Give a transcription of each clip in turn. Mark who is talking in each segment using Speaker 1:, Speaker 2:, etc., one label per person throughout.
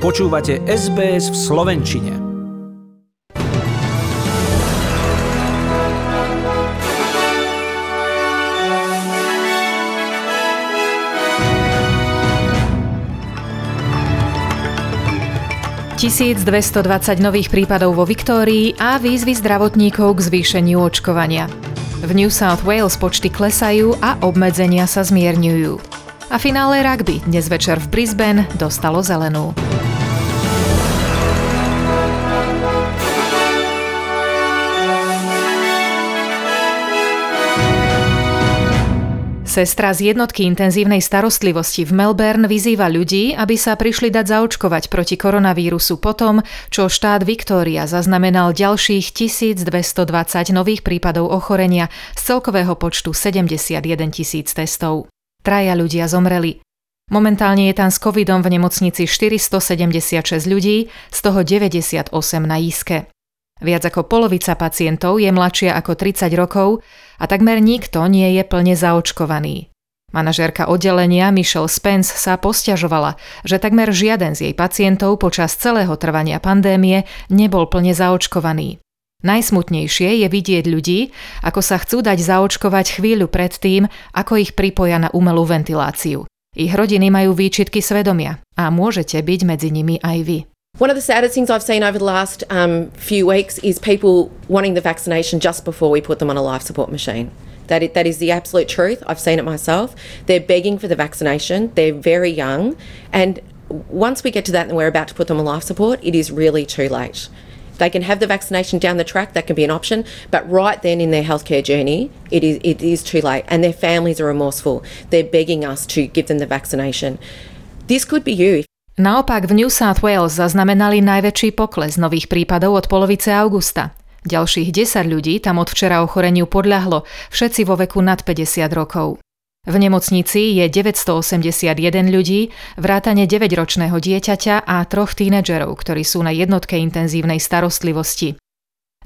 Speaker 1: Počúvate SBS v Slovenčine.
Speaker 2: ...1220 nových prípadov vo Viktórii a výzvy zdravotníkov k zvýšeniu očkovania. V New South Wales počty klesajú a obmedzenia sa zmierňujú. A finále rugby dnes večer v Brisbane dostalo zelenú. Sestra z jednotky intenzívnej starostlivosti v Melbourne vyzýva ľudí, aby sa prišli dať zaočkovať proti koronavírusu potom, čo štát Victoria zaznamenal ďalších 1220 nových prípadov ochorenia z celkového počtu 71 tisíc testov. Traja ľudia zomreli. Momentálne je tam s covidom v nemocnici 476 ľudí, z toho 98 na Íske. Viac ako polovica pacientov je mladšia ako 30 rokov a takmer nikto nie je plne zaočkovaný. Manažérka oddelenia Michelle Spence sa posťažovala, že takmer žiaden z jej pacientov počas celého trvania pandémie nebol plne zaočkovaný. Najsmutnejšie je vidieť ľudí, ako sa chcú dať zaočkovať chvíľu pred tým, ako ich pripoja na umelú ventiláciu. Ich rodiny majú výčitky svedomia a môžete byť medzi nimi aj vy.
Speaker 3: One of the saddest things I've seen over the last um, few weeks is people wanting the vaccination just before we put them on a life support machine. That, it, that is the absolute truth. I've seen it myself. They're begging for the vaccination. They're very young. And once we get to that and we're about to put them on life support, it is really too late. They can have the vaccination down the track, that can be an option, but right then in their healthcare journey, it is, it is too late. And their families are remorseful. They're begging us to give them the vaccination. This could be you.
Speaker 2: Naopak v New South Wales zaznamenali najväčší pokles nových prípadov od polovice augusta. Ďalších 10 ľudí tam od včera ochoreniu podľahlo, všetci vo veku nad 50 rokov. V nemocnici je 981 ľudí, vrátane 9-ročného dieťaťa a troch tínedžerov, ktorí sú na jednotke intenzívnej starostlivosti.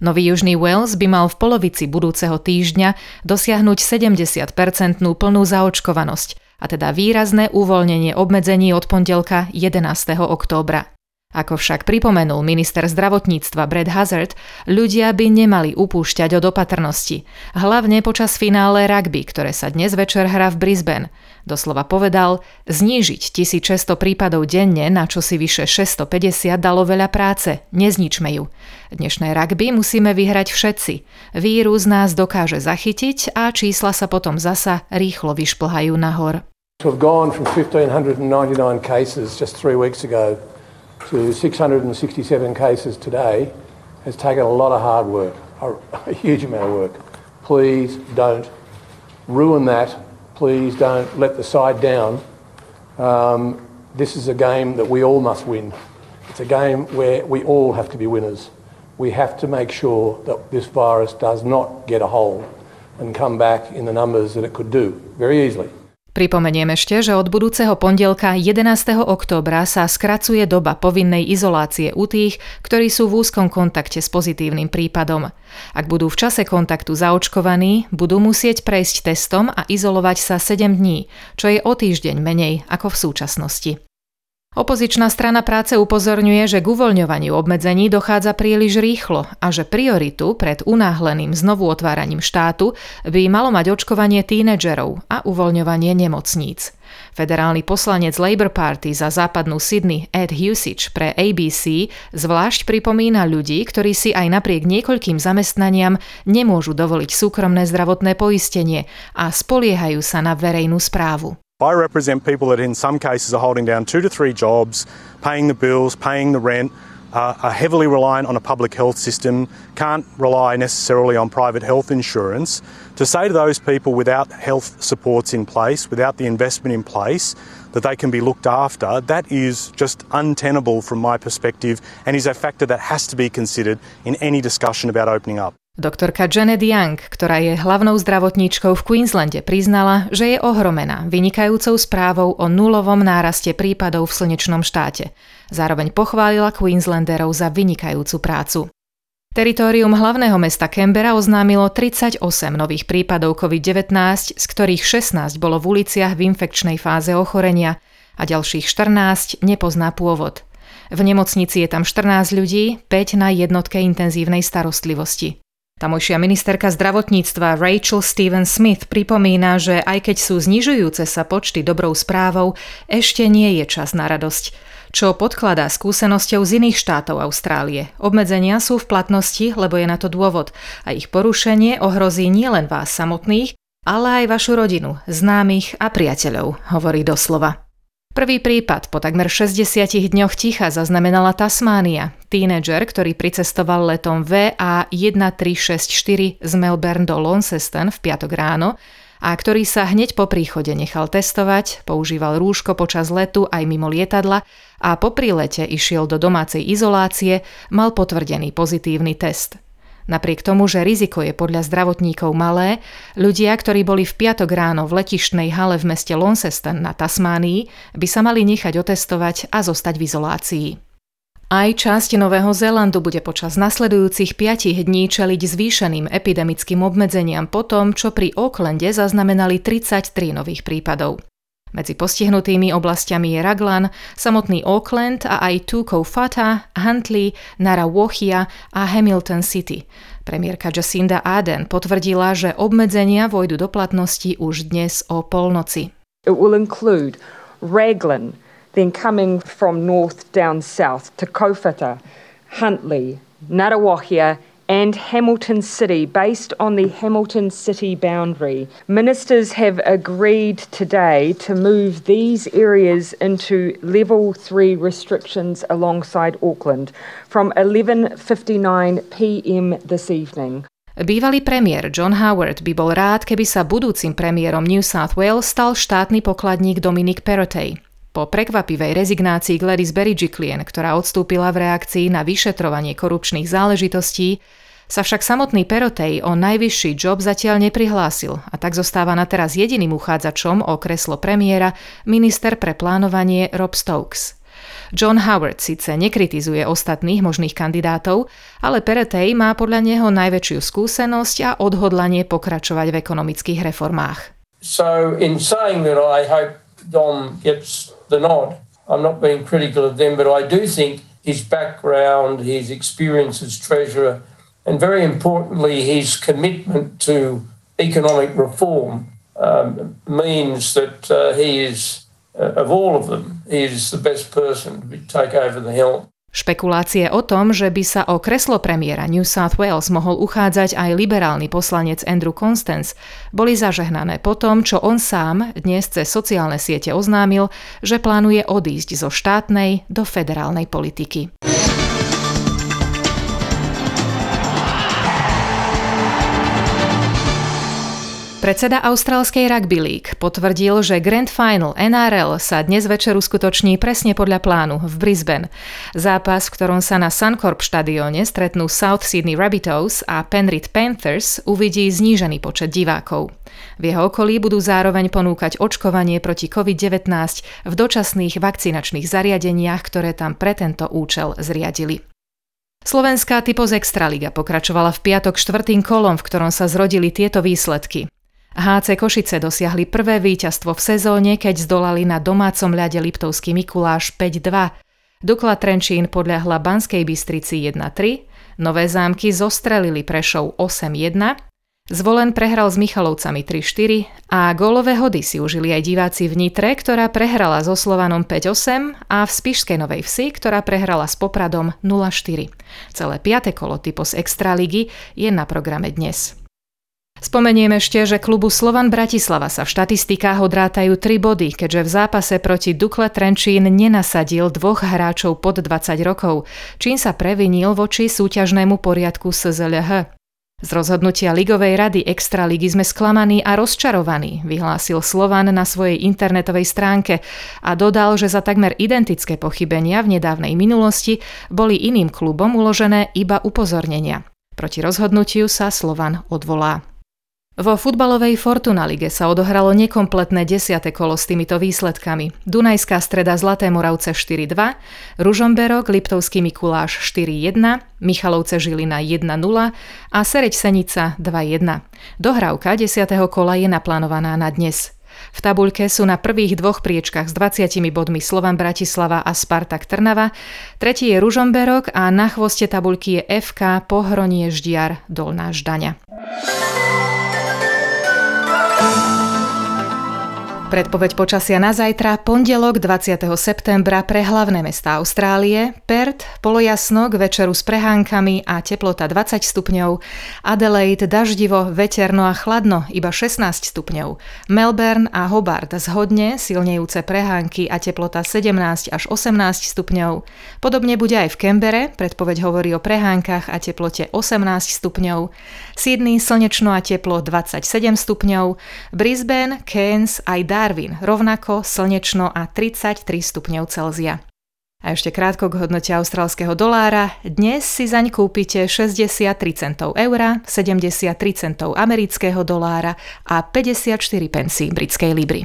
Speaker 2: Nový Južný Wales by mal v polovici budúceho týždňa dosiahnuť 70-percentnú plnú zaočkovanosť, a teda výrazné uvoľnenie obmedzení od pondelka 11. októbra. Ako však pripomenul minister zdravotníctva Brad Hazard, ľudia by nemali upúšťať od opatrnosti, hlavne počas finále rugby, ktoré sa dnes večer hrá v Brisbane. Doslova povedal, znížiť 1600 prípadov denne na čo si vyše 650 dalo veľa práce, nezničme ju. Dnešné rugby musíme vyhrať všetci. Vírus nás dokáže zachytiť a čísla sa potom zasa rýchlo vyšplhajú nahor.
Speaker 4: To have gone from 1,599 cases just three weeks ago to 667 cases today has taken a lot of hard work, a, a huge amount of work. Please don't ruin that. Please don't let the side down. Um, this is a game that we all must win. It's a game where we all have to be winners. We have to make sure that this virus does not get a hold and come back in the numbers that it could do very easily.
Speaker 2: Pripomeniem ešte, že od budúceho pondelka 11. októbra sa skracuje doba povinnej izolácie u tých, ktorí sú v úzkom kontakte s pozitívnym prípadom. Ak budú v čase kontaktu zaočkovaní, budú musieť prejsť testom a izolovať sa 7 dní, čo je o týždeň menej ako v súčasnosti. Opozičná strana práce upozorňuje, že k uvoľňovaniu obmedzení dochádza príliš rýchlo a že prioritu pred unáhleným znovu otváraním štátu by malo mať očkovanie tínedžerov a uvoľňovanie nemocníc. Federálny poslanec Labour Party za západnú Sydney Ed Husich pre ABC zvlášť pripomína ľudí, ktorí si aj napriek niekoľkým zamestnaniam nemôžu dovoliť súkromné zdravotné poistenie a spoliehajú sa na verejnú správu.
Speaker 5: I represent people that in some cases are holding down two to three jobs, paying the bills, paying the rent, uh, are heavily reliant on a public health system, can't rely necessarily on private health insurance. To say to those people without health supports in place, without the investment in place, that they can be looked after, that is just untenable from my perspective and is a factor that has to be considered in any discussion about opening up.
Speaker 2: Doktorka Janet Young, ktorá je hlavnou zdravotníčkou v Queenslande, priznala, že je ohromená vynikajúcou správou o nulovom náraste prípadov v slnečnom štáte. Zároveň pochválila Queenslanderov za vynikajúcu prácu. Teritórium hlavného mesta Canberra oznámilo 38 nových prípadov COVID-19, z ktorých 16 bolo v uliciach v infekčnej fáze ochorenia a ďalších 14 nepozná pôvod – V nemocnici je tam 14 ľudí, 5 na jednotke intenzívnej starostlivosti. Tamojšia ministerka zdravotníctva Rachel Steven Smith pripomína, že aj keď sú znižujúce sa počty dobrou správou, ešte nie je čas na radosť. Čo podkladá skúsenosťou z iných štátov Austrálie. Obmedzenia sú v platnosti, lebo je na to dôvod a ich porušenie ohrozí nielen vás samotných, ale aj vašu rodinu, známych a priateľov, hovorí doslova. Prvý prípad po takmer 60 dňoch ticha zaznamenala Tasmánia. Tínedžer, ktorý pricestoval letom VA1364 z Melbourne do Launceston v piatok ráno a ktorý sa hneď po príchode nechal testovať, používal rúško počas letu aj mimo lietadla a po prílete išiel do domácej izolácie, mal potvrdený pozitívny test. Napriek tomu, že riziko je podľa zdravotníkov malé, ľudia, ktorí boli v piatok ráno v letištnej hale v meste Launceston na Tasmánii, by sa mali nechať otestovať a zostať v izolácii. Aj časť Nového Zélandu bude počas nasledujúcich 5 dní čeliť zvýšeným epidemickým obmedzeniam po tom, čo pri Aucklande zaznamenali 33 nových prípadov. Medzi postihnutými oblastiami je Raglan, samotný Auckland a aj Tuko Fata, Huntley, Narawohia a Hamilton City. Premiérka Jacinda Ardern potvrdila, že obmedzenia vojdu do platnosti už dnes o polnoci.
Speaker 6: It will include Raglan, then coming from north down south to Kofata, Huntley, Narawohia and Hamilton City based on the Hamilton City boundary. Ministers have agreed today to move these areas into level 3 restrictions alongside Auckland from 11:59 p.m. this evening.
Speaker 2: Bývalý premiér John Howard by bol rád, keby sa budúcim premiérom New South Wales stal štátny pokladník Dominic Perrottet. Po prekvapivej rezignácii Gladys Berejiklian, ktorá odstúpila v reakcii na vyšetrovanie korupčných záležitostí, sa však samotný Perotej o najvyšší job zatiaľ neprihlásil a tak zostáva na teraz jediným uchádzačom o kreslo premiéra minister pre plánovanie Rob Stokes. John Howard síce nekritizuje ostatných možných kandidátov, ale Peretej má podľa neho najväčšiu skúsenosť a odhodlanie pokračovať v ekonomických reformách.
Speaker 7: So in saying that I hope Dom gets the nod. I'm not being critical of them, but I do think his background, his experience as treasurer, and very importantly, his commitment to economic reform um, means that uh, he is, uh, of all of them, he is the best person to take over the helm.
Speaker 2: Špekulácie o tom, že by sa o kreslo premiéra New South Wales mohol uchádzať aj liberálny poslanec Andrew Constance, boli zažehnané po tom, čo on sám dnes cez sociálne siete oznámil, že plánuje odísť zo štátnej do federálnej politiky. Predseda austrálskej Rugby League potvrdil, že Grand Final NRL sa dnes večer uskutoční presne podľa plánu v Brisbane. Zápas, v ktorom sa na Suncorp štadióne stretnú South Sydney Rabbitohs a Penrith Panthers, uvidí znížený počet divákov. V jeho okolí budú zároveň ponúkať očkovanie proti COVID-19 v dočasných vakcinačných zariadeniach, ktoré tam pre tento účel zriadili. Slovenská typos Extraliga pokračovala v piatok štvrtým kolom, v ktorom sa zrodili tieto výsledky. HC Košice dosiahli prvé víťazstvo v sezóne, keď zdolali na domácom ľade Liptovský Mikuláš 5-2. Dukla Trenčín podľahla Banskej Bystrici 1-3, Nové zámky zostrelili Prešov 8-1, Zvolen prehral s Michalovcami 3-4 a gólové hody si užili aj diváci v Nitre, ktorá prehrala so Slovanom 5-8 a v Spišskej Novej Vsi, ktorá prehrala s Popradom 0-4. Celé piate kolo typos Extraligy je na programe dnes. Spomeniem ešte, že klubu Slovan Bratislava sa v štatistikách odrátajú 3 body, keďže v zápase proti Dukle Trenčín nenasadil dvoch hráčov pod 20 rokov, čím sa previnil voči súťažnému poriadku SZLH. Z rozhodnutia Ligovej rady Extraligy sme sklamaní a rozčarovaní, vyhlásil Slovan na svojej internetovej stránke a dodal, že za takmer identické pochybenia v nedávnej minulosti boli iným klubom uložené iba upozornenia. Proti rozhodnutiu sa Slovan odvolá. Vo futbalovej Fortuna lige sa odohralo nekompletné desiate kolo s týmito výsledkami. Dunajská streda Zlaté Moravce 4-2, Ružomberok Liptovský Mikuláš 4-1, Michalovce Žilina 1-0 a Sereď Senica 2-1. Dohrávka desiatého kola je naplánovaná na dnes. V tabuľke sú na prvých dvoch priečkach s 20 bodmi Slovan Bratislava a Spartak Trnava, tretí je Ružomberok a na chvoste tabuľky je FK Pohronie Ždiar Dolná Ždaňa. Predpoveď počasia na zajtra, pondelok 20. septembra pre hlavné mesta Austrálie, Perth, polojasno k večeru s prehánkami a teplota 20 stupňov, Adelaide daždivo, veterno a chladno, iba 16 stupňov, Melbourne a Hobart zhodne, silnejúce prehánky a teplota 17 až 18 stupňov. Podobne bude aj v Kembere, predpoveď hovorí o prehánkach a teplote 18 stupňov, Sydney slnečno a teplo 27 stupňov, Brisbane, Cairns aj Dar Darwin rovnako slnečno a 33 stupňov Celzia. A ešte krátko k hodnote austrálskeho dolára. Dnes si zaň kúpite 63 centov eura, 73 centov amerického dolára a 54 pensí britskej libry.